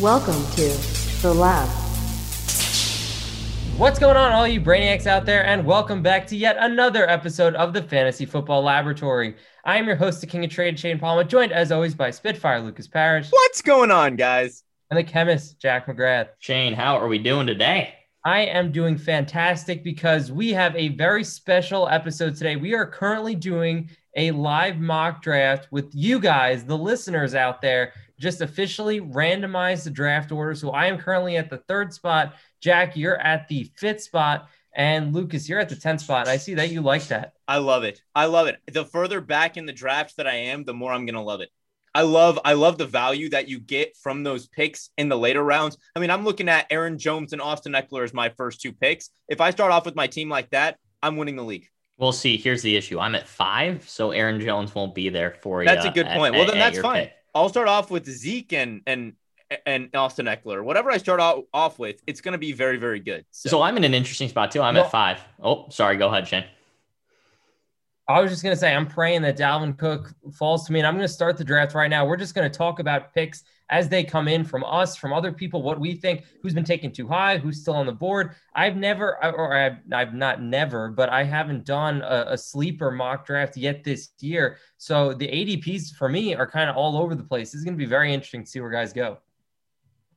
Welcome to The Lab. What's going on, all you brainiacs out there, and welcome back to yet another episode of the Fantasy Football Laboratory. I am your host, the King of Trade, Shane Palma, joined as always by Spitfire Lucas Parrish What's going on, guys? and the chemist Jack McGrath. Shane, how are we doing today? I am doing fantastic because we have a very special episode today. We are currently doing a live mock draft with you guys, the listeners out there, just officially randomize the draft order. So I am currently at the third spot. Jack, you're at the fifth spot. And Lucas, you're at the 10th spot. And I see that you like that. I love it. I love it. The further back in the draft that I am, the more I'm gonna love it. I love I love the value that you get from those picks in the later rounds. I mean, I'm looking at Aaron Jones and Austin Ekeler as my first two picks. If I start off with my team like that, I'm winning the league. We'll see. Here's the issue. I'm at five, so Aaron Jones won't be there for you. That's a good at- point. Well, then that's fine. pick. I'll start off with Zeke and and and Austin Ekeler. Whatever I start off with, it's gonna be very very good. So, So I'm in an interesting spot too. I'm Well- at five. Oh, sorry. Go ahead, Shane. I was just going to say, I'm praying that Dalvin Cook falls to me, and I'm going to start the draft right now. We're just going to talk about picks as they come in from us, from other people, what we think, who's been taken too high, who's still on the board. I've never, or I've, I've not never, but I haven't done a, a sleeper mock draft yet this year. So the ADPs for me are kind of all over the place. This is going to be very interesting to see where guys go.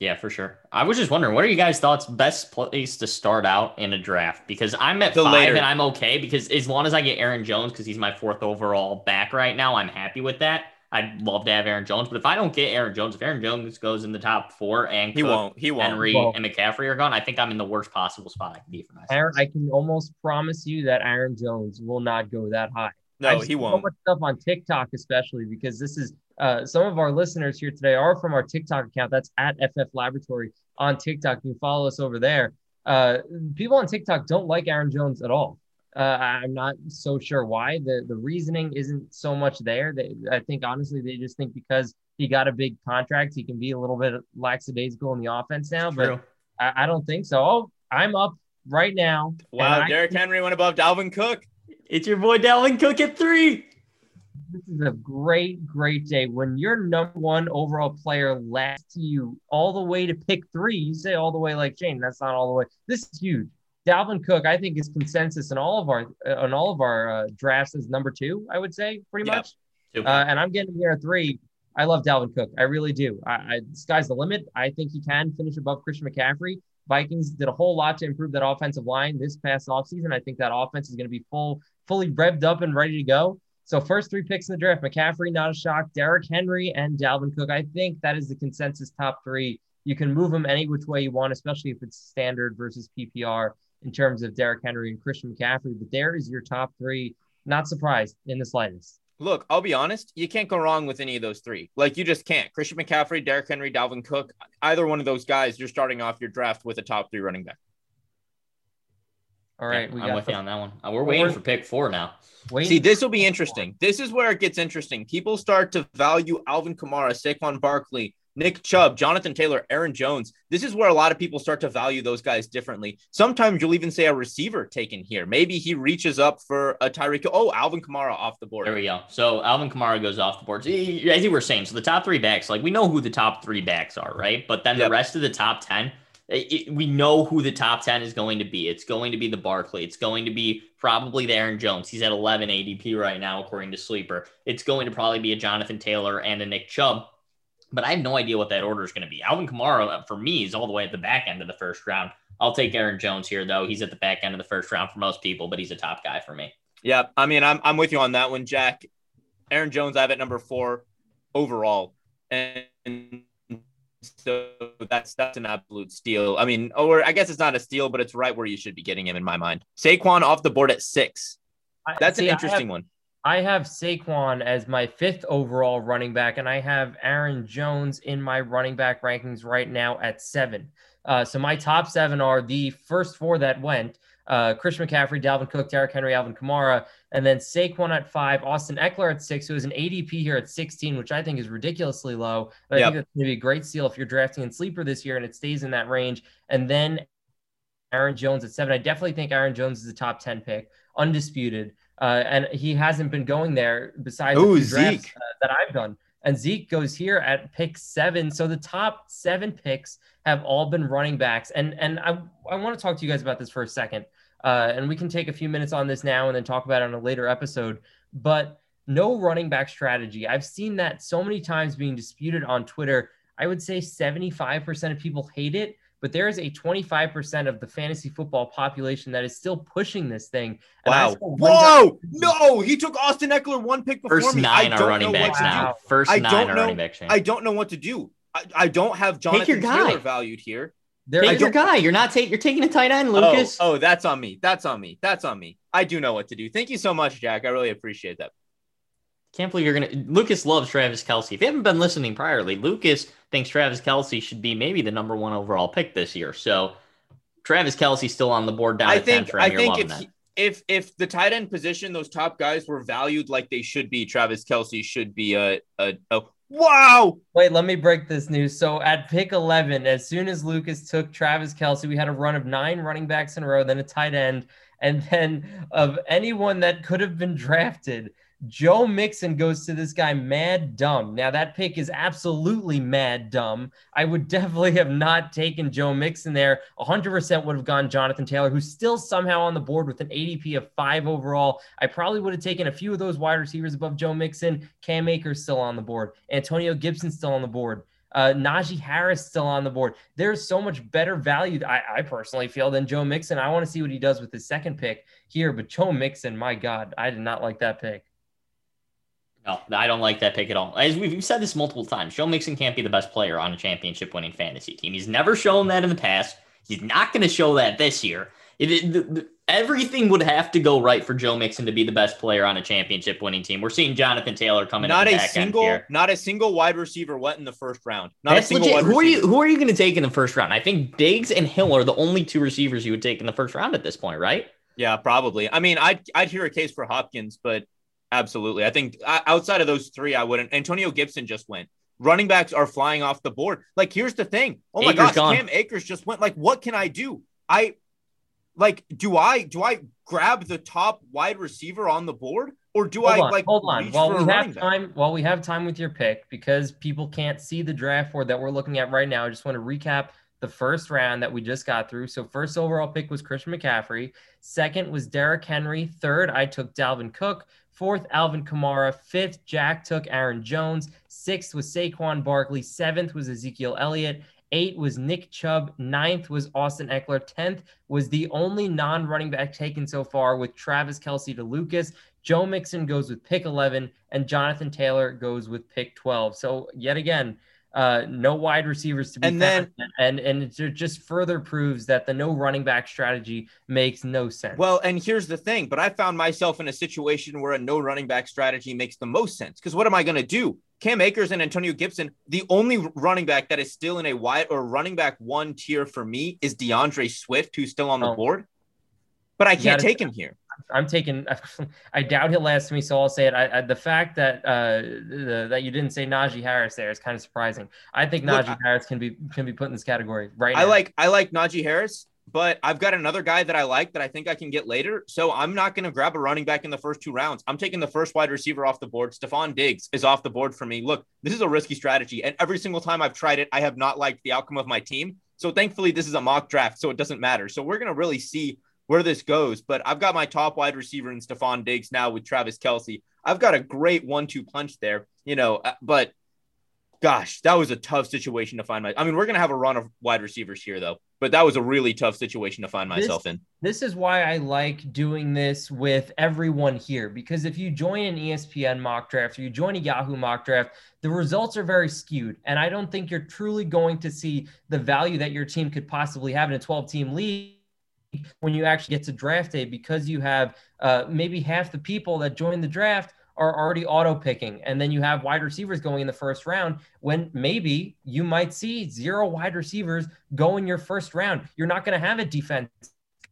Yeah, for sure. I was just wondering, what are you guys' thoughts? Best place to start out in a draft? Because I'm at The five later. and I'm okay because as long as I get Aaron Jones, because he's my fourth overall back right now, I'm happy with that. I'd love to have Aaron Jones, but if I don't get Aaron Jones, if Aaron Jones goes in the top four and he Cook, won't. He won't. Henry Well- and McCaffrey are gone, I think I'm in the worst possible spot I can be for myself. Aaron, I can almost promise you that Aaron Jones will not go that high. No, he won't. So much stuff on TikTok, especially because this is uh, some of our listeners here today are from our TikTok account. That's at FF Laboratory on TikTok. You can follow us over there. Uh, people on TikTok don't like Aaron Jones at all. Uh, I'm not so sure why. The the reasoning isn't so much there. They, I think honestly they just think because he got a big contract, he can be a little bit lackadaisical in the offense now. But I, I don't think so. Oh, I'm up right now. Wow, and I- Derrick Henry went above Dalvin Cook. It's your boy Dalvin Cook at three. this is a great, great day. When your number one overall player lasts you all the way to pick three, you say all the way like Shane. That's not all the way. This is huge. Dalvin Cook, I think, is consensus in all of our uh, on all of our uh, drafts as number two. I would say pretty much. Uh, and I'm getting here at three. I love Dalvin Cook. I really do. I, I, sky's the limit. I think he can finish above Christian McCaffrey. Vikings did a whole lot to improve that offensive line this past offseason. I think that offense is going to be full, fully revved up and ready to go. So first three picks in the draft: McCaffrey, not a shock. Derrick Henry and Dalvin Cook. I think that is the consensus top three. You can move them any which way you want, especially if it's standard versus PPR in terms of Derrick Henry and Christian McCaffrey. But there is your top three. Not surprised in the slightest. Look, I'll be honest, you can't go wrong with any of those three. Like you just can't. Christian McCaffrey, Derrick Henry, Dalvin Cook, either one of those guys, you're starting off your draft with a top three running back. All right, Yeah, we I'm got with the- you on that one. We're waiting for pick four now. Wait, See, this will be interesting. This is where it gets interesting. People start to value Alvin Kamara, Saquon Barkley, Nick Chubb, Jonathan Taylor, Aaron Jones. This is where a lot of people start to value those guys differently. Sometimes you'll even say a receiver taken here. Maybe he reaches up for a Tyreek. Oh, Alvin Kamara off the board. There we go. So Alvin Kamara goes off the board. See, As you were saying, so the top three backs, like we know who the top three backs are, right? But then Yep. the rest of the top 10, it- we know who the top 10 is going to be. It's going to be the Barkley. It's going to be probably the Aaron Jones. He's at 11 ADP right now, according to Sleeper. It's going to probably be a Jonathan Taylor and a Nick Chubb. But I have no idea what that order is going to be. Alvin Kamara, uh, for me, is all the way at the back end of the first round. I'll take Aaron Jones here, though. He's at the back end of the first round for most people, but he's a top guy for me. Yeah, I mean, I'm I'm with you on that one, Jack. Aaron Jones, I have at number four overall, and so that's that's an absolute steal. I mean, or I guess it's not a steal, but it's right where you should be getting him in my mind. Saquon off the board at six. I- That's see, an I interesting have- one. I have Saquon as my fifth overall running back, and I have Aaron Jones in my running back rankings right now at seven. Uh, so my top seven are the first four that went: uh, Christian McCaffrey, Dalvin Cook, Derrick Henry, Alvin Kamara, and then Saquon at five, Austin Ekeler at six, who is an ADP here at 16, which I think is ridiculously low. But I think that's going to be a great steal if you're drafting in sleeper this year and it stays in that range. And then Aaron Jones at seven. I definitely think Aaron Jones is a top 10 pick, undisputed. Uh, and he hasn't been going there besides Ooh, the drafts, Zeke. uh, that I've done. And Zeke goes here at pick seven. So the top seven picks have all been running backs. And and I, I want to talk to you guys about this for a second. Uh, and we can take a few minutes on this now and then talk about it on a later episode. But no running back strategy. I've seen that so many times being disputed on Twitter. I would say 75% of people hate it, but there is a 25% of the fantasy football population that is still pushing this thing. And wow. Whoa. No, he took Austin Ekeler one pick before First me. nine are running backs now. First I nine don't are know, running backs. I don't know what to do. I, I don't have Jonathan your guy. Taylor valued here. There Take your guy. You're not taking. You're taking a tight end, oh, Lucas. Oh, oh, that's on me. That's on me. That's on me. I do know what to do. Thank you so much, Jack. I really appreciate that. Can't believe you're gonna. Lucas loves Travis Kelce. If you haven't been listening priorly, Lucas thinks Travis Kelce should be maybe the number one overall pick this year. So Travis Kelce's still on the board down I at think. I think if he- if if the tight end position, those top guys were valued like they should be, Travis Kelce should be a a, a wow. Wait, let me break this news. So at pick 11, as soon as Lucas took Travis Kelce, we had a run of nine running backs in a row, then a tight end, and then of anyone that could have been drafted, Joe Mixon goes to this guy mad dumb. Now that pick is absolutely mad dumb. I would definitely have not taken Joe Mixon there. 100% would have gone Jonathan Taylor, who's still somehow on the board with an ADP of five overall. I probably would have taken a few of those wide receivers above Joe Mixon. Cam Akers still on the board. Antonio Gibson still on the board. Uh, Najee Harris still on the board. There's so much better value, I, I personally feel, than Joe Mixon. I want to see what he does with his second pick here. But Joe Mixon, my God, I did not like that pick. No, I don't like that pick at all. As we've said this multiple times, Joe Mixon can't be the best player on a championship winning fantasy team. He's never shown that in the past. He's not going to show that this year. It, it- the- everything would have to go right for Joe Mixon to be the best player on a championship winning team. We're seeing Jonathan Taylor coming Not the a single, not a single wide receiver went in the first round. Not That's a single legit. Who are you? Who are you going to take in the first round? I think Diggs and Hill are the only two receivers you would take in the first round at this point, right? Yeah, probably. I mean, I'd I'd hear a case for Hopkins, but absolutely, I think uh, outside of those three, I wouldn't. Antonio Gibson just went. Running backs are flying off the board. Like, here's the thing. Oh my Akers gosh, gone. Cam Akers just went. Like, what can I do? I like. Do I do I grab the top wide receiver on the board, or do Hold I on, like hold on. While we have back? time, while we have time with your pick, because people can't see the draft board that we're looking at right now, I just want to recap the first round that we just got through. So first overall pick was Christian McCaffrey. Second was Derrick Henry. Third, I took Dalvin Cook. Fourth, Alvin Kamara. Fifth, Jack took Aaron Jones. Sixth was Saquon Barkley. Seventh was Ezekiel Elliott. Eight was Nick Chubb. Ninth was Austin Ekeler. Tenth was the only non-running back taken so far with Travis Kelce to Lucas. Joe Mixon goes with pick 11, and Jonathan Taylor goes with pick 12. So yet again, uh, no wide receivers to be And found, and and it just further proves that the no running back strategy makes no sense. Well, and here's the thing, but I found myself in a situation where a no running back strategy makes the most sense. Because what am I going to do? Cam Akers and Antonio Gibson, the only running back that is still in a wide or running back one tier for me is DeAndre Swift, who's still on the Oh. board. But I can't gotta- take him here. I'm taking. I doubt he'll last me, so I'll say it. I, I, the fact that uh, the, that you didn't say Najee Harris there is kind of surprising. I think Look, Najee Harris can be can be put in this category right I now. like I like Najee Harris, but I've got another guy that I like that I think I can get later. So I'm not going to grab a running back in the first two rounds. I'm taking the first wide receiver off the board. Stefon Diggs is off the board for me. Look, this is a risky strategy, and every single time I've tried it, I have not liked the outcome of my team. So thankfully, this is a mock draft, so it doesn't matter. So we're going to really see where this goes. But I've got my top wide receiver in Stefon Diggs now with Travis Kelce. I've got a great one-two punch there, you know. uh, But gosh, that was a tough situation to find my. I mean, we're gonna have a run of wide receivers here though, but that was a really tough situation to find This- myself in. This is why I like doing this with everyone here because if you join an ESPN mock draft or you join a Yahoo mock draft, the results are very skewed. And I don't think you're truly going to see the value that your team could possibly have in a 12 team league when you actually get to draft day because you have uh, maybe half the people that join the draft are already auto picking. And then you have wide receivers going in the first round when maybe you might see zero wide receivers go in your first round. You're not going to have a defense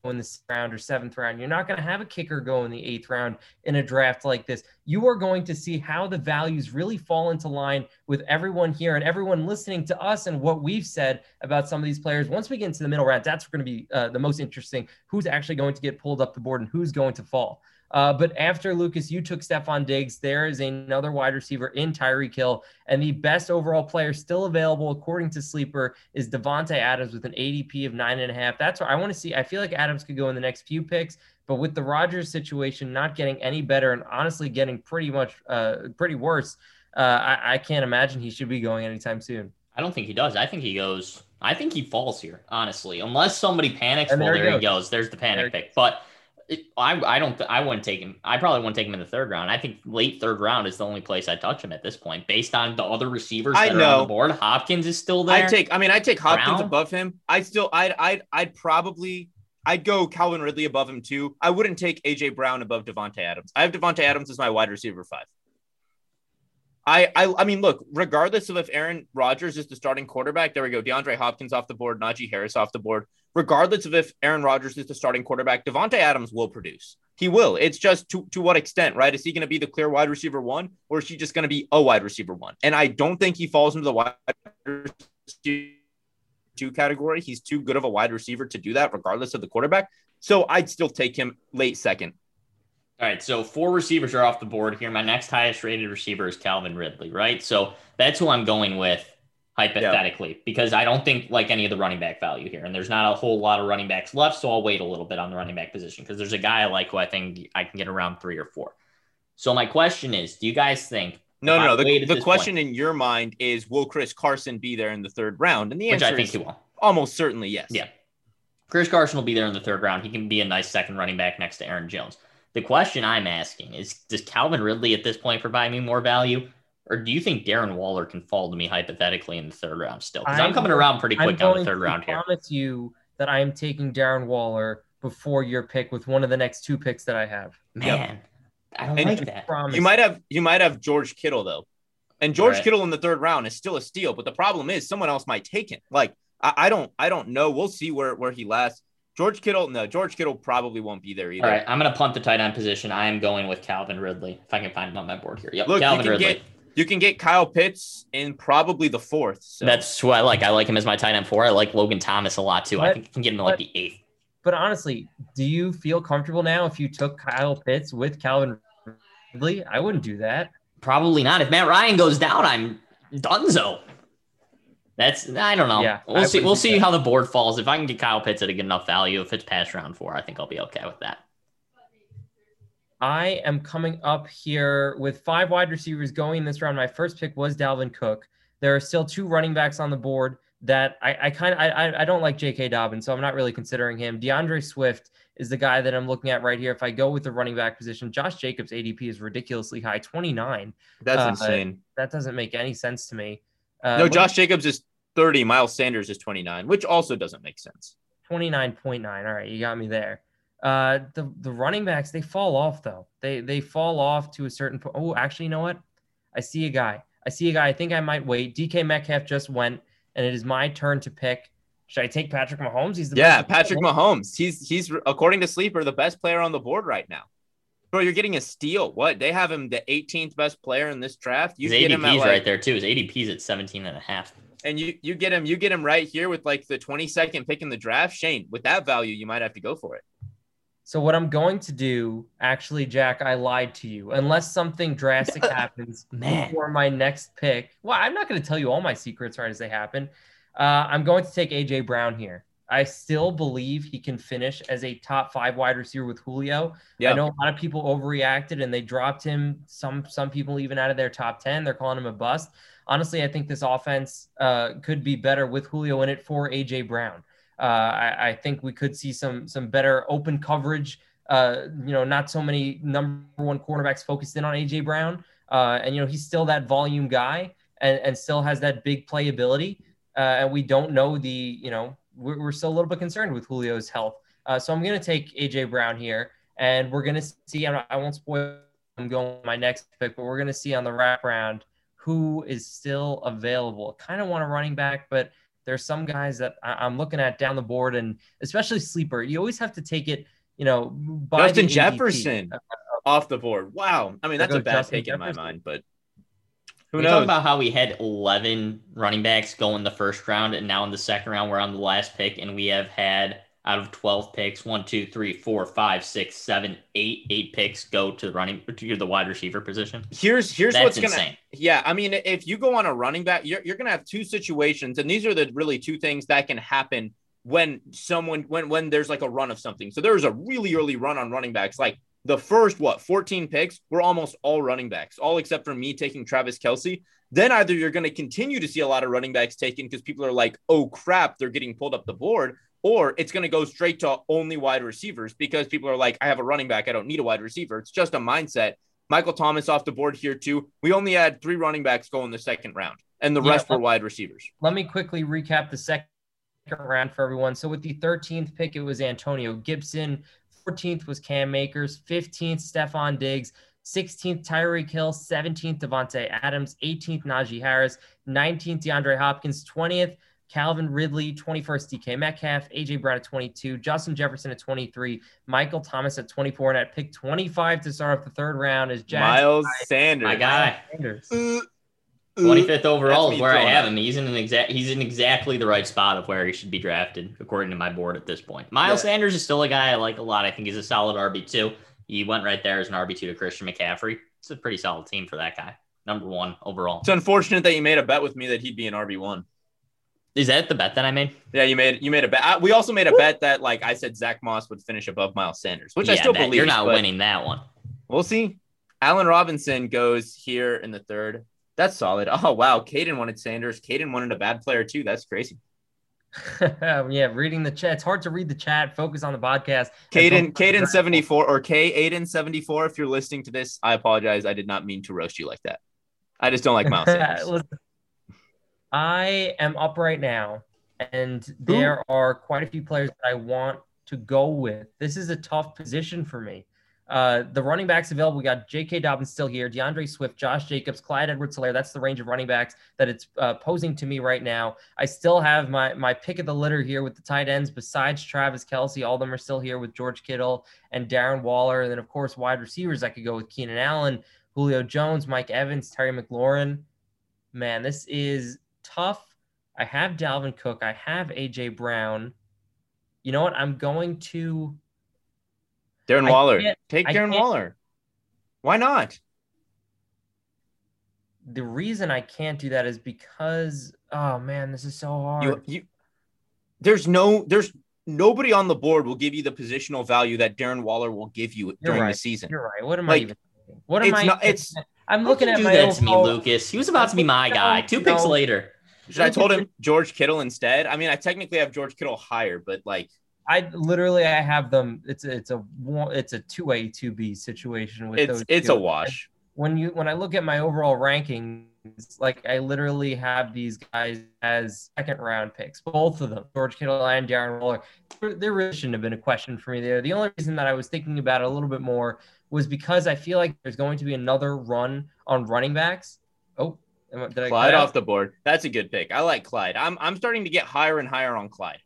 go in the sixth round or seventh round. You're not going to have a kicker go in the eighth round in a draft like this. You are going to see how the values really fall into line with everyone here and everyone listening to us and what we've said about some of these players. Once we get into the middle round, that's going to be uh, the most interesting. Who's actually going to get pulled up the board and who's going to fall. Uh, but after Lucas, you took Stefon Diggs. There is another wide receiver in Tyreek Hill. And the best overall player still available, according to Sleeper, is Davante Adams with an ADP of nine and a half. That's what I want to see. I feel like Adams could go in the next few picks, but with the Rodgers situation not getting any better and honestly getting pretty much uh, pretty worse, uh, I, I can't imagine he should be going anytime soon. I don't think he does. I think he goes. I think he falls here, honestly, unless somebody panics. And well, there he he goes. There's the panic There- pick. But it, I, I don't. I wouldn't take him. I probably wouldn't take him in the third round. I think late third round is the only place I touch him at this point, based on the other receivers I that are on know. the board. Hopkins is still there. I take. I mean, I take Hopkins Brown? above him. I still. I'd. I'd. I'd probably. I'd go Calvin Ridley above him too. I wouldn't take AJ Brown above Davante Adams. I have Davante Adams as my wide receiver five. I, I I mean, look, regardless of if Aaron Rodgers is the starting quarterback, there we go. DeAndre Hopkins off the board, Najee Harris off the board. Regardless of if Aaron Rodgers is the starting quarterback, Davante Adams will produce. He will. It's just to to what extent, right? Is he going to be the clear wide receiver one, or is he just going to be a wide receiver one? And I don't think he falls into the wide receiver two category. He's too good of a wide receiver to do that, regardless of the quarterback. So I'd still take him late second. All right, so four receivers are off the board here. My next highest rated receiver is Calvin Ridley, right? So that's who I'm going with hypothetically because I don't think like any of the running back value here, and there's not a whole lot of running backs left. So I'll wait a little bit on the running back position because there's a guy I like who I think I can get around three or four. So my question is, do you guys think? No, no, no. The, the question in your mind is will Chris Carson be there in the third round? And the answer which I think is he will. almost certainly yes. Yeah. Chris Carson will be there in the third round. He can be a nice second running back next to Aaron Jones. The question I'm asking is Does Calvin Ridley at this point provide me more value? Or do you think Darren Waller can fall to me hypothetically in the third round still? Because I'm I'm coming around pretty quick on the third round here. I promise you that I am taking Darren Waller before your pick with one of the next two picks that I have. Man, I don't And like you that. Promise. You might have you might have George Kittle though. And George Right. Kittle in the third round is still a steal, but the problem is someone else might take him. Like I, I don't I don't know. We'll see where where he lasts. George Kittle, no, George Kittle probably won't be there either. All right, I'm going to punt the tight end position. I am going with Calvin Ridley if I can find him on my board here. Yep, Look, Calvin you can Ridley. get you can get Kyle Pitts in probably the fourth. So. That's who I like. I like him as my tight end four. I like Logan Thomas a lot too. I think I can get him to like but- the eighth. But honestly, do you feel comfortable now if you took Kyle Pitts with Calvin Ridley? I wouldn't do that. Probably not. If Matt Ryan goes down, I'm donezo. That's I don't know. Yeah, we'll I see. We'll see that. how the board falls. If I can get Kyle Pitts at a good enough value, if it's past round four, I think I'll be okay with that. I am coming up here with five wide receivers going this round. My first pick was Dalvin Cook. There are still two running backs on the board that I, I kind of I, I- I don't like J.K. Dobbins, so I'm not really considering him. DeAndre Swift is the guy that I'm looking at right here. If I go with the running back position, Josh Jacobs ADP is ridiculously high, 29. That's uh, insane. That doesn't make any sense to me. Uh, no, Josh Jacobs is 30, Miles Sanders is 29, which also doesn't make sense. 29.9. All right, you got me there. Uh, the the running backs they fall off though. They they fall off to a certain point. Oh, actually, you know what? I see a guy. I see a guy. I think I might wait. DK Metcalf just went, and it is my turn to pick. Should I take Patrick Mahomes? He's the Yeah, Patrick Mahomes. He's he's according to Sleeper the best player on the board right now. Bro, you're getting a steal. What? They have him the 18th best player in this draft. You His get him at like, right there too. His ADP's at 17 and a half. and you you get him you get him right here with like the 22nd pick in the draft. Shane, with that value, you might have to go for it. So what I'm going to do, actually, Jack, I lied to you. Unless something drastic happens Man. for my next pick. Well, I'm not going to tell you all my secrets right as they happen. Uh, I'm going to take AJ Brown here. I still believe he can finish as a top five wide receiver with Julio. Yeah. I know a lot of people overreacted and they dropped him. Some some people even out of their top ten. They're calling him a bust. Honestly, I think this offense uh, could be better with Julio in it for AJ Brown. Uh, I, I think we could see some some better open coverage. Uh, you know, not so many number one cornerbacks focused in on AJ Brown. Uh, and you know, he's still that volume guy and, and still has that big playability. Uh, and we don't know the, you know, we're, we're still a little bit concerned with Julio's health. Uh, so I'm going to take AJ Brown here, and we're going to see. I'm not, I won't spoil. I'm going with my next pick, but we're going to see on the wrap wraparound who is still available. Kind of want a running back, but there's some guys that I, I'm looking at down the board, and especially sleeper. You always have to take it, you know, by Justin Jefferson Uh, off the board. Wow. I mean, that's a bad Justin pick in my mind, but who we talk knows? about how we had 11 running backs go in the first round, and now in the second round, we're on the last pick, and we have had out of 12 picks, one, two, three, four, five, six, seven, eight, eight picks go to the running to the wide receiver position. Here's here's That's what's gonna insane. yeah. I mean, if you go on a running back, you're you're gonna have two situations, and these are the really two things that can happen when someone when when there's like a run of something. So there's a really early run on running backs, like the first what 14 picks were almost all running backs, all except for me taking Travis Kelce. Then either you're going to continue to see a lot of running backs taken because people are like, oh crap, they're getting pulled up the board, or it's going to go straight to only wide receivers because people are like, I have a running back, I don't need a wide receiver. It's just a mindset. Michael Thomas off the board here too. We only had three running backs go in the second round, and the Yeah, rest were wide receivers. Let me quickly recap the second round for everyone. So with the 13th pick, it was Antonio Gibson. 14th was Cam Akers. 15th, Stefon Diggs. 16th, Tyreek Hill. 17th, Davante Adams. 18th, Najee Harris. 19th, DeAndre Hopkins. 20th, Calvin Ridley. 21st, DK Metcalf. AJ Brown at 22. Justin Jefferson at 23. Michael Thomas at 24. And at pick 25 to start off the third round is Jack Miles Sanders. My guy. Sanders. Uh, Uh, uh, 25th overall is where I have him. He's in an exact he's in exactly the right spot of where he should be drafted, according to my board at this point. Miles Yeah. Sanders is still a guy I like a lot. I think he's a solid RB2. He went right there as an RB2 to Christian McCaffrey. It's a pretty solid team for that guy. Number one overall. It's unfortunate that you made a bet with me that he'd be an RB one. Is that the bet that I made? Yeah, you made you made a bet. I- We also made a bet that like I said, Zack Moss would finish above Miles Sanders, which I still that- believe. You're not winning that one. We'll see. Allen Robinson goes here in the third. That's solid. Oh wow, Caden wanted Sanders. Caden wanted a bad player too. That's crazy. yeah, reading the chat. It's hard to read the chat, focus on the podcast. Caden, And focus on the Caden seventy four or K Aiden seventy four. If you're listening to this, I apologize. I did not mean to roast you like that. I just don't like Miles Sanders. Listen, I am up right now, and there are quite a few players that I want to go with. This is a tough position for me. Uh, the running backs available, we got J.K. Dobbins still here, DeAndre Swift, Josh Jacobs, Clyde Edwards Helaire. That's the range of running backs that it's uh, posing to me right now. I still have my my pick of the litter here with the tight ends. Besides Travis Kelce, all of them are still here with George Kittle and Darren Waller, and then of course wide receivers. I could go with Keenan Allen, Julio Jones, Mike Evans, Terry McLaurin. Man, this is tough. I have Dalvin Cook. I have AJ Brown. You know what? I'm going to. Darren Waller. Take Darren Waller. Why not? The reason I can't do that is because, oh man, this is so hard. You you there's no there's nobody on the board will give you the positional value that Darren Waller will give you during right. the season. You're right. What am Like, I even? Thinking? What am it's I? not- it's- I'm looking at you my do that to me, Lucas. He was about to be my guy. Two picks No. later. Should I told him George Kittle instead? I mean, I technically have George Kittle higher, but like I literally I have them. It's a, it's a it's a two A two B situation with it's those. it's two. a wash. When you when I look at my overall rankings, like I literally have these guys as second round picks, both of them, George Kittle and Darren Waller. There, really shouldn't have been a question for me there. The only reason that I was thinking about it a little bit more was because I feel like there's going to be another run on running backs. Oh, did I Clyde off the board. That's a good pick. I like Clyde. I'm I'm starting to get higher and higher on Clyde.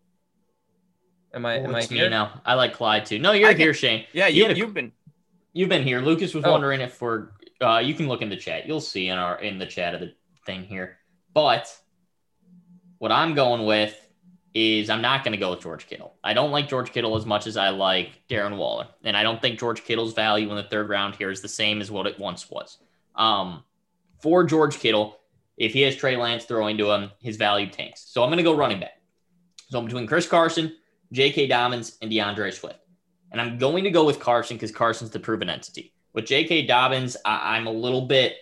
Am I? Am I It's me here? now. I like Clyde too. No, you're I can- here, Shane. Yeah, you, you you've been You've been here. Lucas was Oh. wondering if we're. Uh, you can look in the chat. You'll see in our in the chat of the thing here. But what I'm going with is I'm not going to go with George Kittle. I don't like George Kittle as much as I like Darren Waller, and I don't think George Kittle's value in the third round here is the same as what it once was. Um, for George Kittle, if he has Trey Lance throwing to him, his value tanks. So I'm going to go running back. So I'm between Chris Carson, J.K. Dobbins, and DeAndre Swift. And I'm going to go with Carson because Carson's the proven entity. With J.K. Dobbins, I- I'm a little bit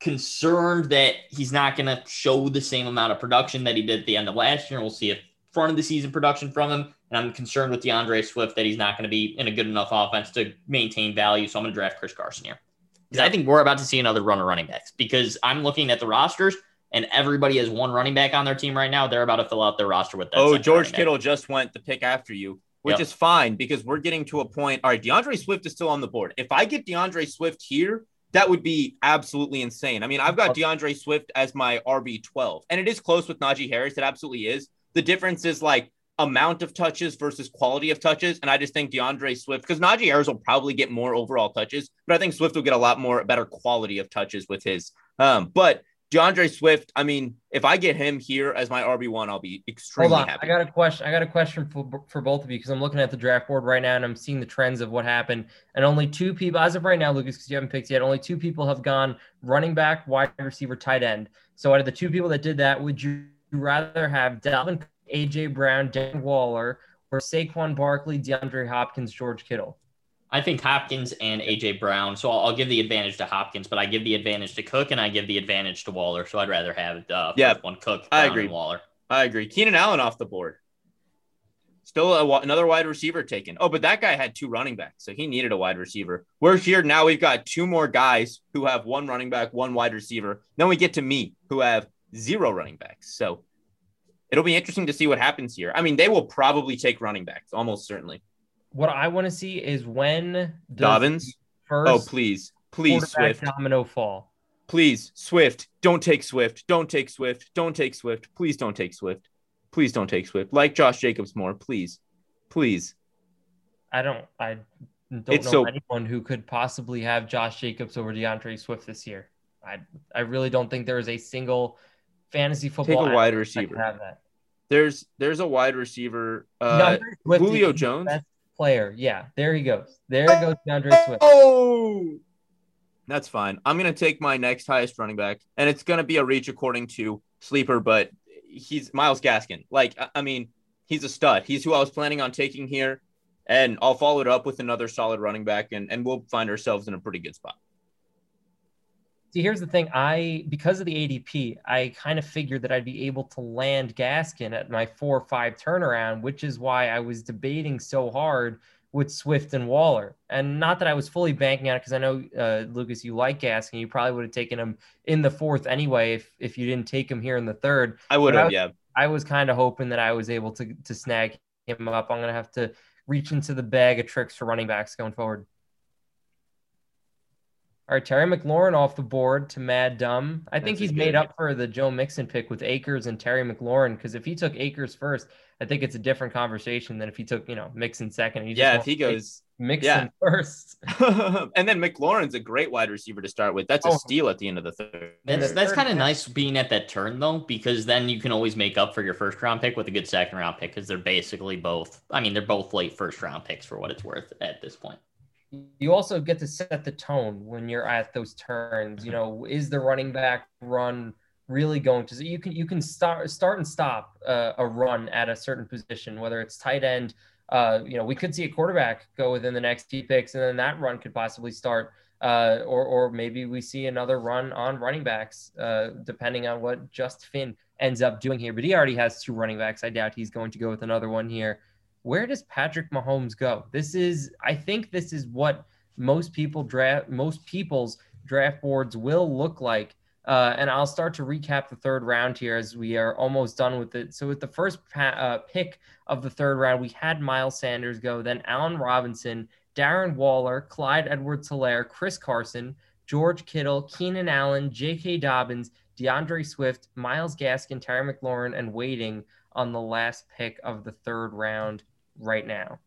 concerned that he's not going to show the same amount of production that he did at the end of last year. We'll see if front of the season production from him. And I'm concerned with DeAndre Swift that he's not going to be in a good enough offense to maintain value. So I'm going to draft Chris Carson here. Because I think we're about to see another run of running backs because I'm looking at the rosters and everybody has one running back on their team right now. They're about to fill out their roster with that. Oh, George. Kittle just went the pick after you, which Yep. is fine because we're getting to a point. All right, DeAndre Swift is still on the board. If I get DeAndre Swift here, that would be absolutely insane. I mean, I've got DeAndre Swift as my RB12, and it is close with Najee Harris. It absolutely is. The difference is like amount of touches versus quality of touches. And I just think DeAndre Swift, because Najee Harris will probably get more overall touches, but I think Swift will get a lot more better quality of touches with his. Um, but DeAndre Swift. I mean, if I get him here as my RB one, I'll be extremely Hold on, happy. I got a question. I got a question for for both of you because I'm looking at the draft board right now and I'm seeing the trends of what happened. And only two people, as of right now, Lucas, because you haven't picked yet, only two people have gone running back, wide receiver, tight end. So out of the two people that did that, would you rather have Dalvin, AJ Brown, Dan Waller, or Saquon Barkley, DeAndre Hopkins, George Kittle? I think Hopkins and AJ Brown. So I'll, I'll, give the advantage to Hopkins, but I give the advantage to Cook and I give the advantage to Waller. So I'd rather have uh, yeah one Cook. I agree. Waller. I agree. Keenan Allen off the board. Still a, another wide receiver taken. Oh, but that guy had two running backs, so he needed a wide receiver. We're here now. We've got two more guys who have one running back, one wide receiver. Then we get to me, who have zero running backs. So it'll be interesting to see what happens here. I mean, they will probably take running backs, almost certainly what I want to see is when Dobbins. First oh please, please Swift. Domino fall. Please Swift. Don't take Swift. Don't take Swift. Don't take Swift. Please don't take Swift. Please don't take Swift. Like Josh Jacobs more. Please, please. I don't. I don't it's know so, anyone who could possibly have Josh Jacobs over DeAndre Swift this year. I I really don't think there is a single fantasy football. Take a wide receiver. Have that. There's there's a wide receiver. Uh, Julio Jones player. Yeah, there he goes. There oh! goes DeAndre Swift. Oh, that's fine. I'm gonna take my next highest running back, and it's gonna be a reach according to sleeper, but he's Myles Gaskin. Like, I mean, he's a stud. He's who I was planning on taking here, and I'll follow it up with another solid running back, and and we'll find ourselves in a pretty good spot. See, here's the thing. I because of the ADP, I kind of figured that I'd be able to land Gaskin at my four or five turnaround, which is why I was debating so hard with Swift and Waller. And not that I was fully banking on it, because I know uh, Lucas, you like Gaskin. You probably would have taken him in the fourth anyway if if you didn't take him here in the third. I would have, yeah. I was kind of hoping that I was able to to snag him up. I'm gonna have to reach into the bag of tricks for running backs going forward. All right, Terry McLaurin off the board to Mad Dumb. I think That's he's made up for the Joe Mixon pick with Akers and Terry McLaurin because if he took Akers first, I think it's a different conversation than if he took you know Mixon second. He yeah, if he goes Mixon yeah. first, and then McLaurin's a great wide receiver to start with. That's a oh. steal at the end of the third. That's that's kind of nice being at that turn though, because then you can always make up for your first round pick with a good second round pick because they're basically both. I mean, they're both late first round picks for what it's worth at this point you also get to set the tone when you're at those turns. You know, is the running back run really going to? You can you can start start and stop uh, a run at a certain position, whether it's tight end. Uh, you know, we could see a quarterback go within the next few picks, and then that run could possibly start. Uh, or or maybe we see another run on running backs, uh, depending on what Just Finn ends up doing here. But he already has two running backs. I doubt he's going to go with another one here where does Patrick Mahomes go? This is, I think, this is what most people draft, most people's draft boards will look like. Uh, and I'll start to recap the third round here as we are almost done with it. So, with the first pa- uh, pick of the third round, we had Miles Sanders go, then Allen Robinson, Darren Waller, Clyde Edwards Helaire, Chris Carson, George Kittle, Keenan Allen, J.K. Dobbins, DeAndre Swift, Myles Gaskin, Terry McLaurin, and waiting on the last pick of the third round right now.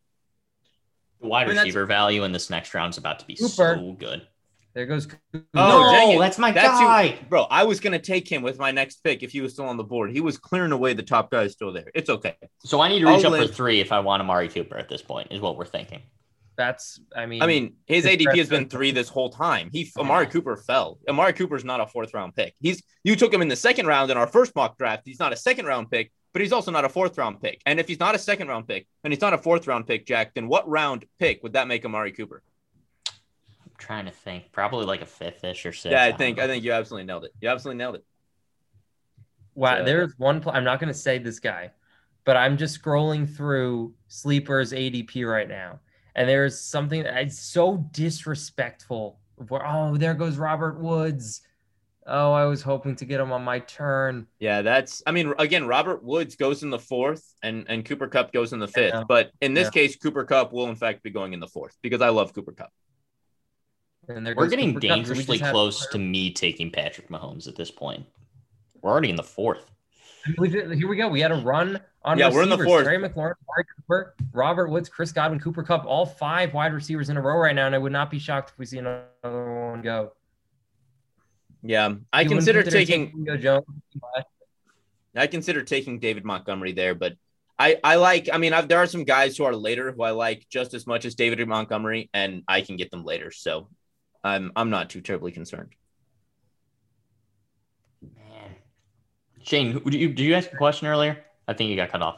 The wide I mean, receiver value in this next round is about to be Cooper. so good. There goes. Cooper. Oh, no, that's my that's guy, who, bro. I was gonna take him with my next pick if he was still on the board. He was clearing away the top guys still there. It's okay. So I need to reach I'll up live. for three if I want Amari Cooper at this point. Is what we're thinking. That's. I mean. I mean, his ADP has been three this whole time. He Amari Cooper fell. Amari Cooper's not a fourth round pick. He's you took him in the second round in our first mock draft. He's not a second round pick but he's also not a fourth round pick. And if he's not a second round pick and he's not a fourth round pick, Jack, then what round pick would that make Amari Cooper? I'm trying to think. Probably like a fifth ish or six. Yeah, I, I think I think you absolutely nailed it. You absolutely nailed it. Wow, so, there's one. Pl- I'm not going to say this guy, but I'm just scrolling through sleepers ADP right now, and there's something that's so disrespectful. Where oh, there goes Robert Woods oh, I was hoping to get him on my turn. Yeah, that's. I mean, again, Robert Woods goes in the fourth, and and Cooper Kupp goes in the fifth. Yeah. But in this yeah. case, Cooper Kupp will in fact be going in the fourth because I love Cooper Kupp. We're getting Cooper dangerously Kupp, so close to me taking Patrick Mahomes at this point. We're already in the fourth. Here we go. We had a run on yeah, receivers. we're in the fourth. Terry McLaurin, Mark Cooper, Robert Woods, Chris Godwin, Cooper Kupp, all five wide receivers in a row right now, and I would not be shocked if we see another one go. Yeah, I You consider consider taking Julio Jones. I consider taking David Montgomery there, but I I like. I mean, I've, there are some guys who are later who I like just as much as David Montgomery, and I can get them later. So I'm I'm not too terribly concerned. Man. Shane, who- did you, did you ask a question earlier? I think you got cut off.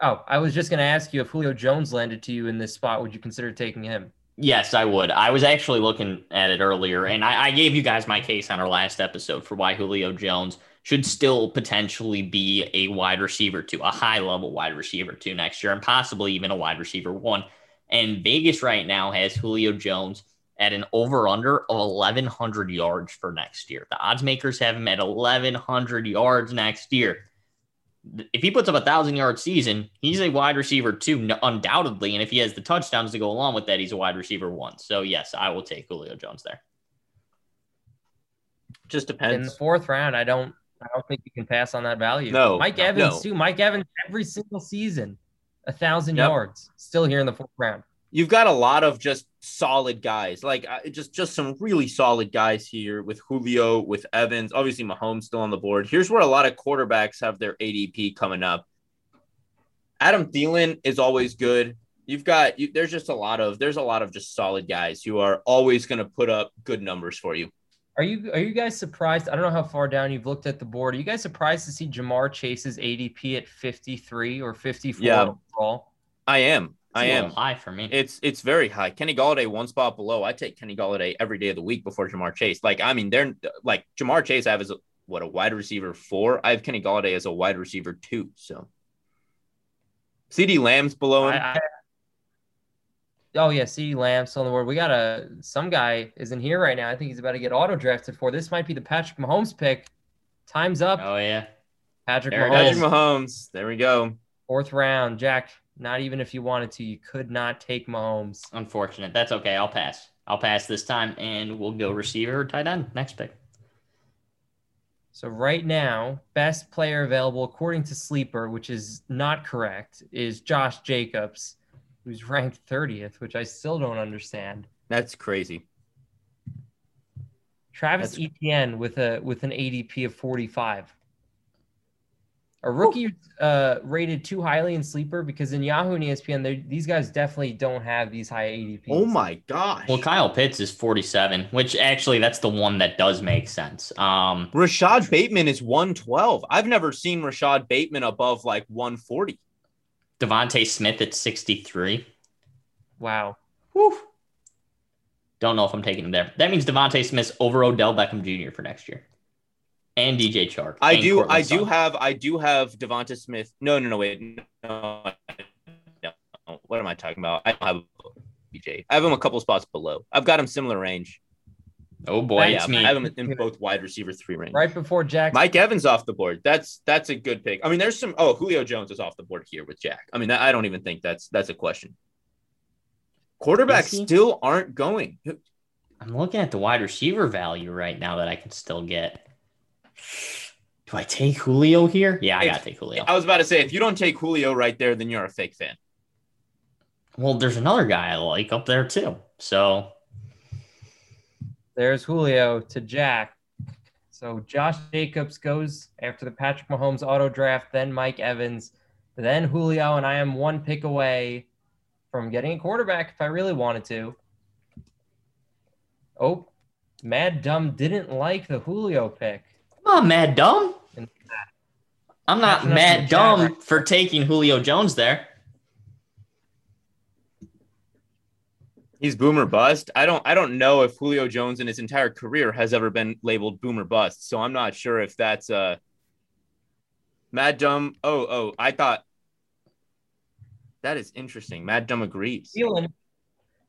Oh, I was just going to ask you if Julio Jones landed to you in this spot, would you consider taking him? Yes, I would. I was actually looking at it earlier, and I, I gave you guys my case on our last episode for why Julio Jones should still potentially be a wide receiver two, a high level wide receiver two next year, and possibly even a wide receiver one. And Vegas right now has Julio Jones at an over under of 1,100 yards for next year. The odds makers have him at 1,100 yards next year. If he puts up a thousand yard season, he's a wide receiver two, undoubtedly. And if he has the touchdowns to go along with that, he's a wide receiver one. So, yes, I will take Julio Jones there. Just depends. In the fourth round, I don't I don't think you can pass on that value. No, Mike no, Evans no. too. Mike Evans every single season, a thousand Yep. yards, still here in the fourth round. You've got a lot of just solid guys, like uh, just just some really solid guys here with Julio, with Evans. Obviously, Mahomes still on the board. Here's where a lot of quarterbacks have their ADP coming up. Adam Thielen is always good. You've got you, there's just a lot of there's a lot of just solid guys who are always going to put up good numbers for you. Are you are you guys surprised? I don't know how far down you've looked at the board. Are you guys surprised to see Ja'Marr Chase's ADP at 53 or 54 Yeah. overall? I am. I am. high for me. It's it's very high. Kenny Golladay one spot below. I take Kenny Golladay every day of the week before Ja'Marr Chase. Like I mean, they're like Ja'Marr Chase. I have as a, what a wide receiver four. I have Kenny Galladay as a wide receiver two. So CeeDee Lamb's below him. I, I, oh yeah, CeeDee Lamb still on the board. We got a some guy is in here right now. I think he's about to get auto drafted for. This might be the Patrick Mahomes pick. Time's up. oh, yeah. Patrick there Mahomes, Patrick Mahomes. There we go. fourth round. Jack, not even if you wanted to, you could not take Mahomes. Unfortunate. That's okay. I'll pass. I'll pass this time, and we'll go receiver or tight end. Next pick. So right now, best player available according to Sleeper, which is not correct, is Josh Jacobs, who's ranked 30th, which I still don't understand. That's crazy. Travis That's- Etienne with a with an ADP of 45. A rookie uh, rated too highly in Sleeper because in Yahoo and ESPN, these guys definitely don't have these high ADPs. Oh my gosh. Well, Kyle Pitts is 47, which actually that's the one that does make sense. Um, Rashod Bateman is 112. I've never seen Rashod Bateman above like 140. DeVonta Smith at 63. Wow. Whew. Don't know if I'm taking him there. That means DeVonta Smith's over Odell Beckham Jr. for next year, and DJ Chark. I do Courtland I do have I do have Devonta Smith. No, no, no, wait. No, no. What am I talking about? I don't have BJ. I have him a couple spots below. I've got him similar range. Oh boy, yeah, me. I have him in both wide receiver three range. Right before Jack. Mike Evans off the board. That's that's a good pick. I mean, there's some. Oh, Julio Jones is off the board here with Jack. I mean, I don't even think that's that's a question. Quarterbacks still aren't going. I'm looking at the wide receiver value right now that I can still get. Do I take Julio here? Yeah, I If- gotta take Julio. I was about to say, if you don't take Julio right there, then you're a fake fan. Well, there's another guy I like up there too. So There's Julio to Jack. So Josh Jacobs goes after the Patrick Mahomes auto draft, then Mike Evans, then Julio, and I am one pick away from getting a quarterback if I really wanted to. Oh, Mad Dumb didn't like the Julio pick. Come on, Mad Dumb. I'm not Catching up in mad the chat dumb for taking Julio Jones there. He's boomer bust. I don't I don't know if Julio Jones in his entire career has ever been labeled boomer bust. So I'm not sure if that's uh Mad Dumb. Oh, oh, I thought that is interesting. Mad Dumb agrees. Thielen.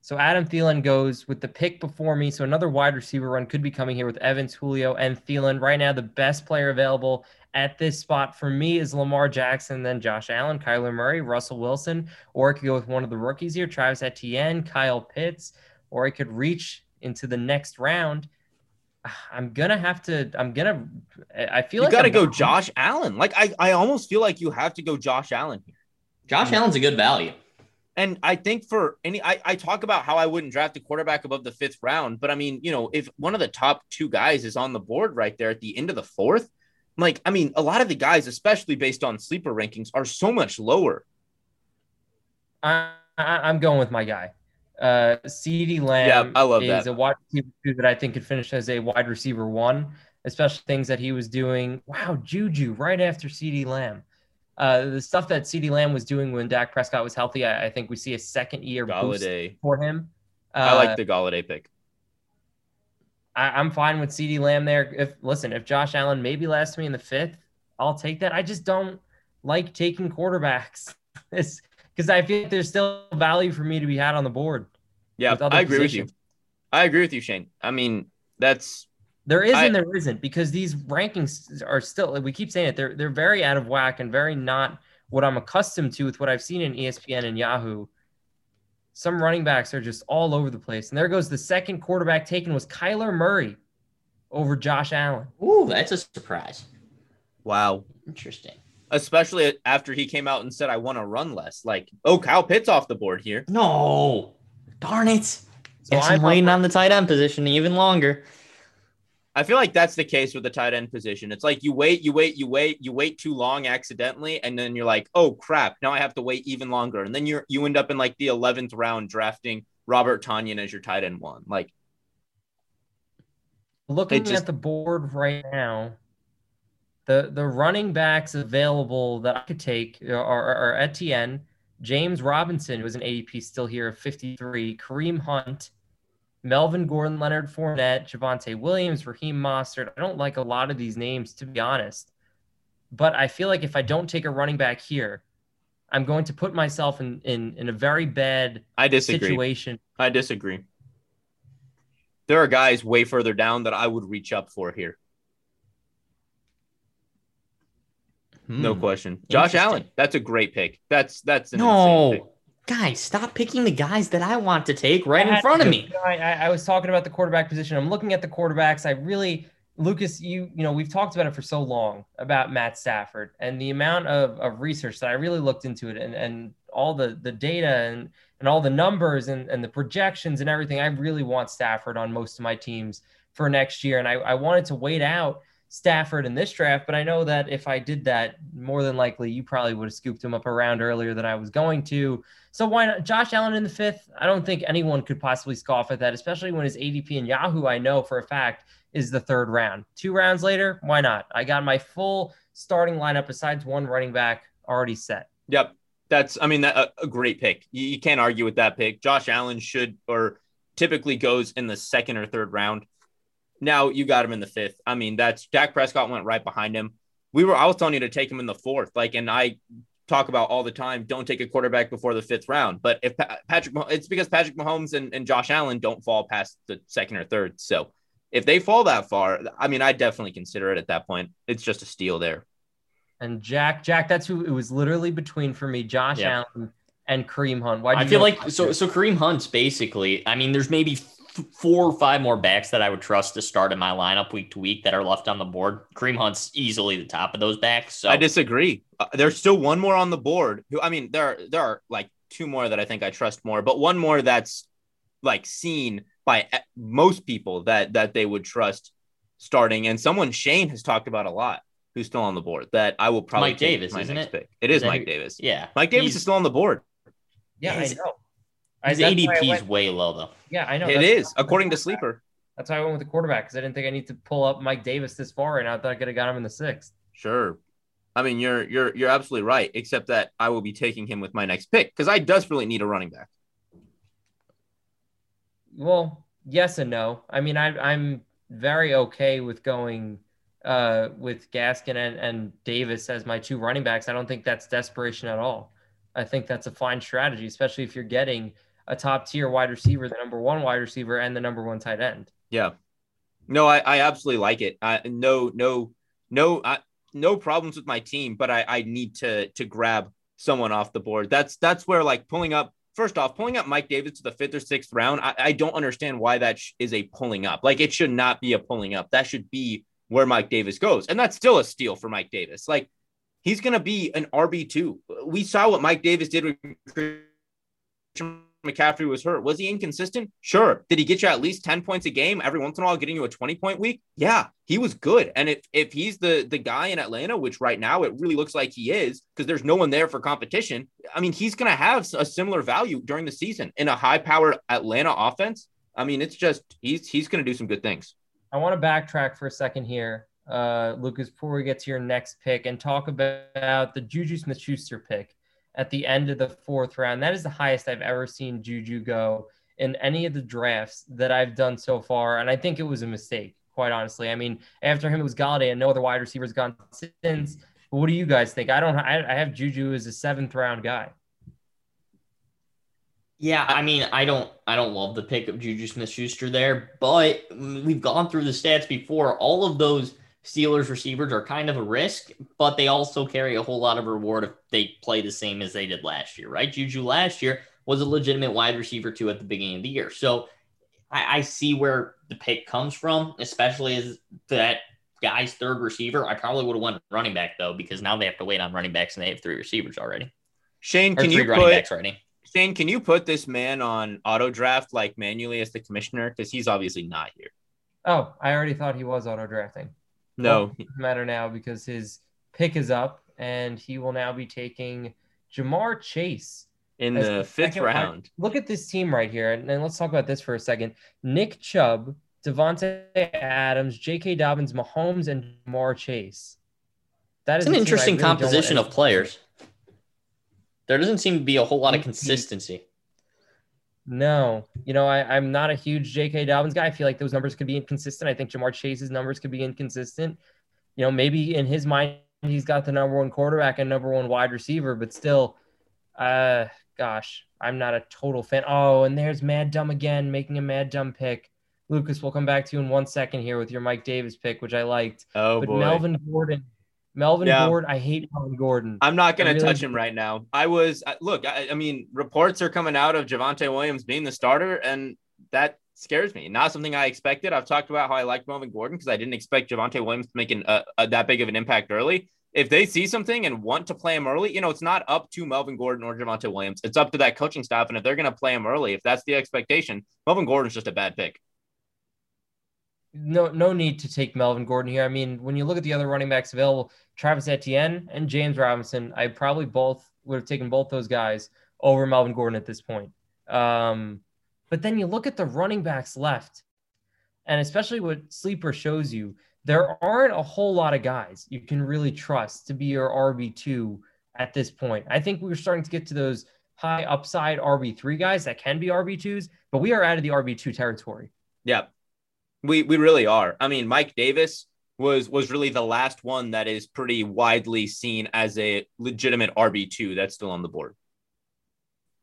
So Adam Thielen goes with the pick before me. So another wide receiver run could be coming here with Evans, Julio, and Thielen. Right now, the best player available at this spot for me is Lamar Jackson, then Josh Allen, Kyler Murray, Russell Wilson, or I could go with one of the rookies here, Travis Etienne, Kyle Pitts, or I could reach into the next round. I'm gonna have to. I'm gonna. I feel like You like got to I'm- go Josh Allen. Like I I almost feel like you have to go Josh Allen here. Josh Allen's a good value. And I think for any, I, I talk about how I wouldn't draft a quarterback above the fifth round, but I mean, you know, if one of the top two guys is on the board right there at the end of the fourth, like, I mean, a lot of the guys, especially based on sleeper rankings, are so much lower. I, am going with my guy. Uh, CeeDee Lamb yeah, I love is that. a wide receiver too that I think could finish as a wide receiver one, especially things that he was doing. Wow, Juju right after CeeDee Lamb. Uh, the stuff that CeeDee Lamb was doing when Dak Prescott was healthy, I, I think we see a second year Golladay. boost for him. Uh, I like the Golladay pick. I, am fine with CeeDee Lamb there. If listen, if Josh Allen maybe lasts me in the fifth, I'll take that. I just don't like taking quarterbacks. because I feel like there's still value for me to be had on the board. Yeah, I agree positions. with you. I agree with you, Shane. I mean, that's there is I, and there isn't because these rankings are still we keep saying it, they're they're very out of whack and very not what I'm accustomed to with what I've seen in ESPN and Yahoo. Some running backs are just all over the place. And there goes the second quarterback taken was Kyler Murray over Josh Allen. Ooh, that's a surprise. Wow. Interesting especially after he came out and said, I want to run less. Like, oh, Kyle Pitts off the board here. No, darn it. So Guess I'm waiting on the tight end position even longer. I feel like that's the case with the tight end position. It's like you wait, you wait, you wait, you wait too long accidentally, and then you're like, oh crap, now I have to wait even longer. And then you're you end up in like the eleventh round drafting Robert Tonyan as your tight end one. Like looking just, at the board right now, the the running backs available that I could take are, are, are Etienne, James Robinson, who was an ADP still here of 53, Kareem Hunt, Melvin Gordon, Leonard Fournette, Javonte Williams, Raheem Mostert. I don't like a lot of these names, to be honest. But I feel like if I don't take a running back here, I'm going to put myself in in, in a very bad I disagree. situation. I disagree. There are guys way further down that I would reach up for here. No hmm. question. Josh Allen. That's a great pick. That's that's an no. Guys, stop picking the guys that I want to take right in front of me. I, I, was talking about the quarterback position. I'm looking at the quarterbacks. I really, Lucas, you you know, we've talked about it for so long about Matt Stafford and the amount of, of research that I really looked into it and, and all the the data and and all the numbers and, and the projections and everything. I really want Stafford on most of my teams for next year. And I, I wanted to wait out Stafford in this draft, but I know that if I did that, more than likely you probably would have scooped him up around earlier than I was going to. So why not Josh Allen in the fifth? I don't think anyone could possibly scoff at that, especially when his ADP in Yahoo, I know for a fact, is the third round. Two rounds later, why not? I got my full starting lineup besides one running back already set. Yep. That's, I mean, that, a, a great pick. You, you can't argue with that pick. Josh Allen should or typically goes in the second or third round. Now you got him in the fifth. I mean, that's Dak Prescott went right behind him. We were, I was telling you to take him in the fourth. Like, and I talk about all the time, don't take a quarterback before the fifth round. But if Patrick, it's because Patrick Mahomes and, and Josh Allen don't fall past the second or third. So if they fall that far, I mean, I definitely consider it at that point. It's just a steal there. And Jack, Jack, that's who it was literally between for me, Josh yep. Allen and Kareem Hunt. Why do you I feel like so so Kareem Hunt's basically, I mean, there's maybe four or five more backs that I would trust to start in my lineup week to week that are left on the board. Kareem Hunt's easily the top of those backs. So I disagree. Uh, there's still one more on the board. Who I mean, there are, there are like two more that I think I trust more, but one more that's like seen by most people that that they would trust starting, and someone Shane has talked about a lot. Who's still on the board? That I will probably Mike Davis, isn't it? Pick. It is, is Mike who, Davis. Yeah, Mike Davis He's, is still on the board. Yeah, I know. His ADP is way low though. Yeah, I know. It is according to Sleeper. That's why I went with the quarterback because I didn't think I need to pull up Mike Davis this far, and I thought I could have got him in the sixth. Sure. I mean, you're you're you're absolutely right, except that I will be taking him with my next pick because I desperately need a running back. Well, yes and no. I mean, I, I'm very okay with going uh, with Gaskin and, and Davis as my two running backs. I don't think that's desperation at all. I think that's a fine strategy, especially if you're getting a top tier wide receiver, the number one wide receiver, and the number one tight end. Yeah. No, I, I absolutely like it. I, no, no, no, I, no problems with my team, but I, I need to to grab someone off the board. That's that's where like pulling up. First off, pulling up Mike Davis to the fifth or sixth round, I, I don't understand why that sh- is a pulling up. Like it should not be a pulling up. That should be where Mike Davis goes, and that's still a steal for Mike Davis. Like he's going to be an RB two. We saw what Mike Davis did with McCaffrey was hurt. Was he inconsistent? Sure. Did he get you at least 10 points a game every once in a while, getting you a 20 point week? Yeah, he was good. And if, if he's the, the guy in Atlanta, which right now it really looks like he is, because there's no one there for competition, I mean, he's going to have a similar value during the season in a high powered Atlanta offense. I mean, it's just he's he's going to do some good things. I want to backtrack for a second here, uh, Lucas, before we get to your next pick and talk about the Juju Smith Schuster pick at the end of the fourth round. That is the highest I've ever seen Juju go in any of the drafts that I've done so far. And I think it was a mistake, quite honestly. I mean, after him, it was Golladay and no other wide receivers gone since. But what do you guys think? I don't, I have Juju as a seventh round guy. Yeah, I mean, I don't, I don't love the pick of Juju Smith-Schuster there, but we've gone through the stats before. All of those Steelers receivers are kind of a risk, but they also carry a whole lot of reward if they play the same as they did last year, right? Juju last year was a legitimate wide receiver too at the beginning of the year. So I, I see where the pick comes from, especially as that guy's third receiver. I probably would have went running back though, because now they have to wait on running backs and they have three receivers already. Shane, can you put Shane, can you put this man on auto draft like manually as the commissioner? Because he's obviously not here. Oh, I already thought he was auto drafting. No matter now because his pick is up and he will now be taking Ja'Marr Chase in the fifth round. Look at this team right here, and, let's talk about this for a second. Nick Chubb, Davante Adams, J.K. Dobbins, Mahomes, and Ja'Marr Chase. That is an interesting really composition of players. There doesn't seem to be a whole lot of consistency. No, you know, I, I'm not a huge J.K. Dobbins guy. I feel like those numbers could be inconsistent. I think Ja'Marr Chase's numbers could be inconsistent. You know, maybe in his mind, he's got the number one quarterback and number one wide receiver, but still, uh, gosh, I'm not a total fan. Oh, and there's Mad Dumb again, making a Mad Dumb pick. Lucas, we'll come back to you in one second here with your Mike Davis pick, which I liked. Oh, but boy. Melvin Gordon Melvin yeah. Gordon, I hate Melvin Gordon. I'm not going to really touch him right now. I was look. I, I, mean, reports are coming out of Javonte Williams being the starter, and that scares me. Not something I expected. I've talked about how I liked Melvin Gordon because I didn't expect Javonte Williams to make an, uh, uh, that big of an impact early. If they see something and want to play him early, you know, it's not up to Melvin Gordon or Javonte Williams. It's up to that coaching staff. And if they're going to play him early, if that's the expectation, Melvin Gordon's just a bad pick no no need to take Melvin Gordon here. I mean, when you look at the other running backs available, Travis Etienne and James Robinson, I probably both would have taken both those guys over Melvin Gordon at this point. Um, but then you look at the running backs left, and especially what Sleeper shows you, there aren't a whole lot of guys you can really trust to be your RB2 at this point. I think we're starting to get to those high upside RB3 guys that can be RB2s, but we are out of the RB2 territory. Yeah, we we really are. I mean, Mike Davis was was really the last one that is pretty widely seen as a legitimate RB2 that's still on the board.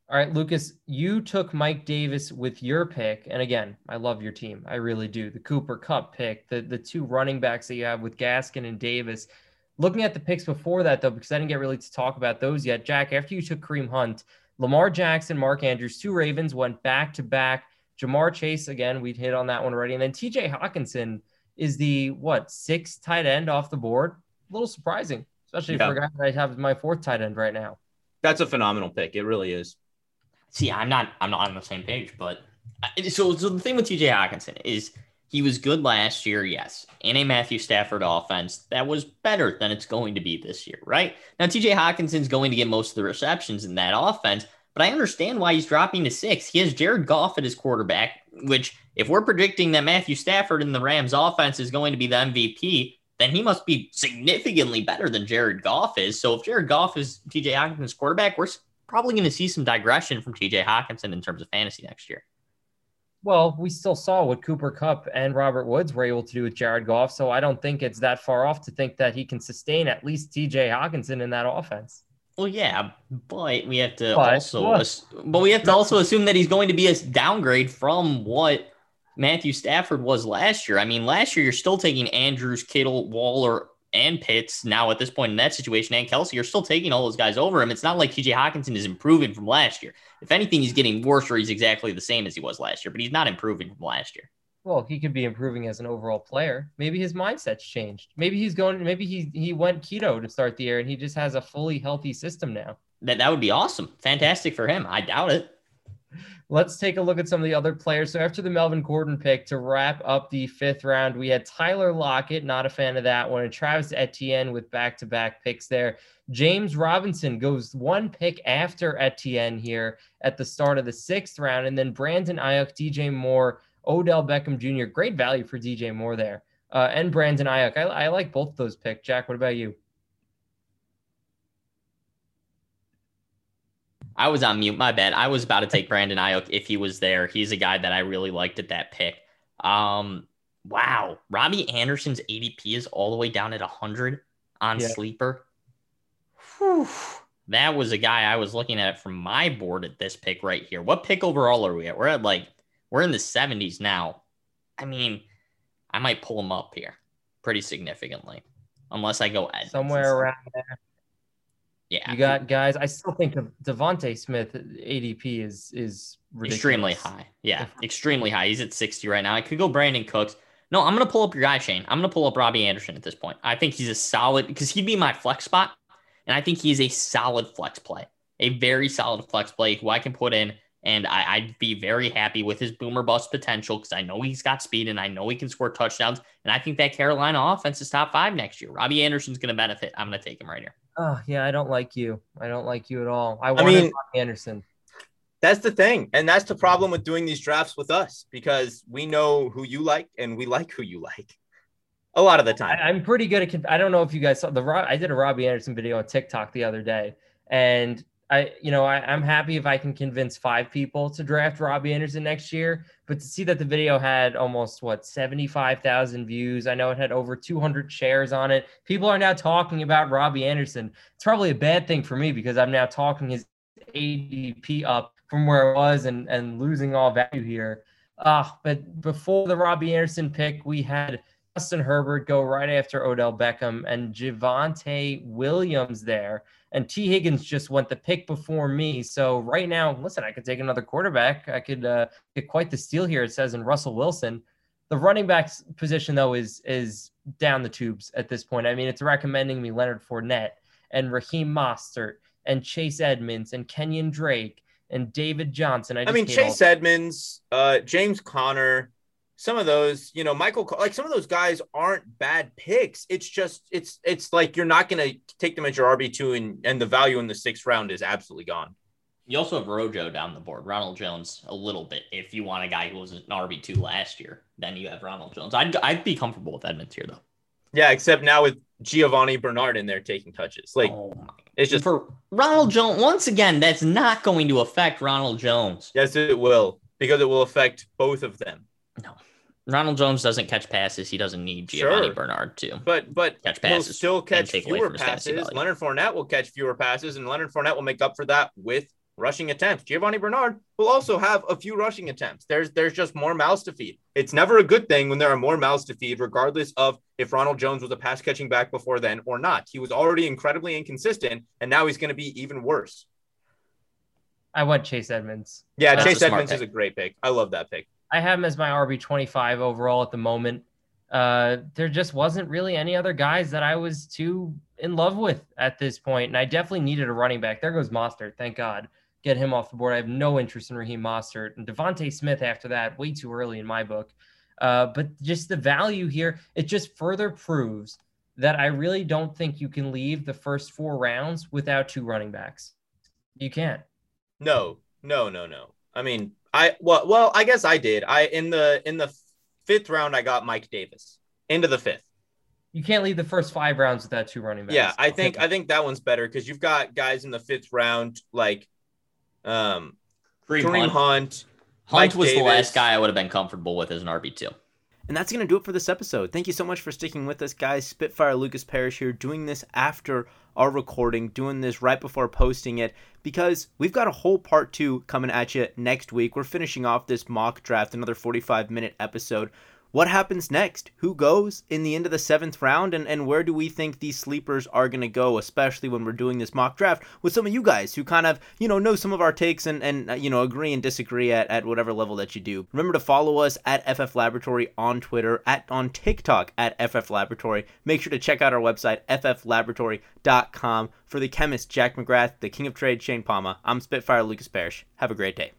All right, Lucas, you took Mike Davis with your pick. And again, I love your team. I really do. The Cooper Kupp pick, the, the two running backs that you have with Gaskin and Davis. Looking at the picks before that, though, because I didn't get really to talk about those yet. Jack, after you took Kareem Hunt, Lamar Jackson, Mark Andrews, two Ravens went back to back Ja'Marr Chase, again, we hit on that one already. And then TJ Hockenson is the what sixth tight end off the board. A little surprising, especially yeah. for a guy that I have my fourth tight end right now. That's a phenomenal pick. It really is. See, I'm not I'm not on the same page, but so so the thing with TJ Hockenson is he was good last year, yes, in a Matthew Stafford offense that was better than it's going to be this year, right? Now TJ Hockenson's going to get most of the receptions in that offense, but I understand why he's dropping to six. He has Jared Goff at his quarterback, which, if we're predicting that Matthew Stafford in the Rams offense is going to be the MVP, then he must be significantly better than Jared Goff is. So if Jared Goff is TJ Hockenson's quarterback, we're probably going to see some digression from TJ Hockenson in terms of fantasy next year. Well, we still saw what Cooper Kupp and Robert Woods were able to do with Jared Goff. So I don't think it's that far off to think that he can sustain at least TJ Hockenson in that offense. Well, yeah, but we have to but, also, ass- but we have to also assume that he's going to be a downgrade from what Matthew Stafford was last year. I mean, last year you're still taking Andrews, Kittle, Waller, and Pitts. Now at this point in that situation, and Kelce, you're still taking all those guys over him. It's not like TJ Hockenson is improving from last year. If anything, he's getting worse, or he's exactly the same as he was last year. But he's not improving from last year. Well, he could be improving as an overall player. Maybe his mindset's changed. Maybe he's going. Maybe he he went keto to start the year, and he just has a fully healthy system now. That that would be awesome. Fantastic for him. I doubt it. let's take a look at some of the other players. So after the Melvin Gordon pick to wrap up the fifth round, we had Tyler Lockett, not a fan of that one, and Travis Etienne with back-to-back picks there. James Robinson goes one pick after Etienne here at the start of the sixth round, and then Brandon Aiyuk, DJ Moore, Odell Beckham Jr. Great value for DJ Moore there, uh, and Brandon Aiyuk. I, I like both those picks. Jack, what about you? I was on mute. My bad. I was about to take Brandon Aiyuk if he was there. He's a guy that I really liked at that pick. Um, wow. Robby Anderson's ADP is all the way down at 100 on yeah. sleeper. Whew. That was a guy I was looking at from my board at this pick right here. What pick overall are we at? We're at like we're in the 70s now. I mean, I might pull him up here pretty significantly, unless I go Edmonds somewhere around there. Yeah, you got guys. I still think of DeVonta Smith ADP is is ridiculous. extremely high. Yeah, extremely high. He's at sixty right now. I could go Brandin Cooks. No, I'm gonna pull up your guy Shane. I'm gonna pull up Robby Anderson at this point. I think he's a solid because he'd be my flex spot, and I think he's a solid flex play, a very solid flex play who I can put in, and I, would be very happy with his boomer bust potential because I know he's got speed and I know he can score touchdowns, and I think that Carolina offense is top five next year. Robby Anderson's gonna benefit. I'm gonna take him right here. Oh yeah, I don't like you. I don't like you at all. I wanted I mean, Anderson. That's the thing, and that's the problem with doing these drafts with us because we know who you like and we like who you like. A lot of the time, I, am pretty good at. I don't know if you guys saw the. I did a Robby Anderson video on TikTok the other day, and I, you know, I, am happy if I can convince five people to draft Robby Anderson next year. But to see that the video had almost what 75,000 views, I know it had over 200 shares on it. People are now talking about Robby Anderson. It's probably a bad thing for me because I'm now talking his ADP up from where it was and and losing all value here. Uh, but before the Robby Anderson pick, we had Justin Herbert go right after Odell Beckham and Javonte Williams there and Tee Higgins just went the pick before me. So right now, listen, I could take another quarterback. I could uh, get quite the steal here. It says in Russell Wilson. The running backs position though is is down the tubes at this point. I mean, it's recommending me Leonard Fournette and Raheem Mostert and Chase Edmonds and Kenyan Drake and David Johnson. I, I mean, Chase Edmonds, uh, James Conner, some of those, you know, Michael, like some of those guys aren't bad picks. It's just, it's, it's like you're not going to take them as your RB two, and and the value in the sixth round is absolutely gone. You also have Rojo down the board, Ronald Jones a little bit. If you want a guy who was an RB two last year, then you have Ronald Jones. I'd I'd be comfortable with Edmonds here though. Yeah, except now with Giovani Bernard in there taking touches, like oh it's just for Ronald Jones. Once again, that's not going to affect Ronald Jones. Yes, it will because it will affect both of them. No. Ronald Jones doesn't catch passes. He doesn't need Giovani sure. Bernard to. But but catch passes. He'll still catch fewer passes. Leonard Fournette will catch fewer passes, and Leonard Fournette will make up for that with rushing attempts. Giovani Bernard will also have a few rushing attempts. There's there's just more mouths to feed. It's never a good thing when there are more mouths to feed, regardless of if Ronald Jones was a pass catching back before then or not. He was already incredibly inconsistent, and now he's going to be even worse. I want Chase Edmonds. Yeah, That's Chase Edmonds pick. is a great pick. I love that pick. I have him as my RB 25 overall at the moment. Uh, there just wasn't really any other guys that I was too in love with at this point, and I definitely needed a running back. There goes Mostert, thank God. Get him off the board. I have no interest in Raheem Mostert and DeVonta Smith after that. Way too early in my book. Uh, but just the value here, it just further proves that I really don't think you can leave the first four rounds without two running backs. You can't. No, no, no, no. I mean, I well, well, I guess I did. I in the in the fifth round, I got Mike Davis into the fifth. You can't leave the first five rounds without two running backs. Yeah, I think I think that one's better because you've got guys in the fifth round like um Kareem, Kareem Hunt. Hunt, Hunt was Davis. the last guy I would have been comfortable with as an RB two. And that's going to do it for this episode. Thank you so much for sticking with us, guys. Spitfire Lucas Parrish here, doing this after our recording, doing this right before posting it, because we've got a whole part two coming at you next week. We're finishing off this mock draft, another 45 minute episode what happens next? Who goes in the end of the seventh round? And, and where do we think these sleepers are going to go, especially when we're doing this mock draft with some of you guys who kind of, you know, know some of our takes and, and uh, you know, agree and disagree at, at whatever level that you do. Remember to follow us at FF Laboratory on Twitter, at on TikTok at FF Laboratory. Make sure to check out our website, fflaboratory.com. For the chemist, Jack McGrath, the king of trade, Shane Palma, I'm Spitfire Lucas Parrish. Have a great day.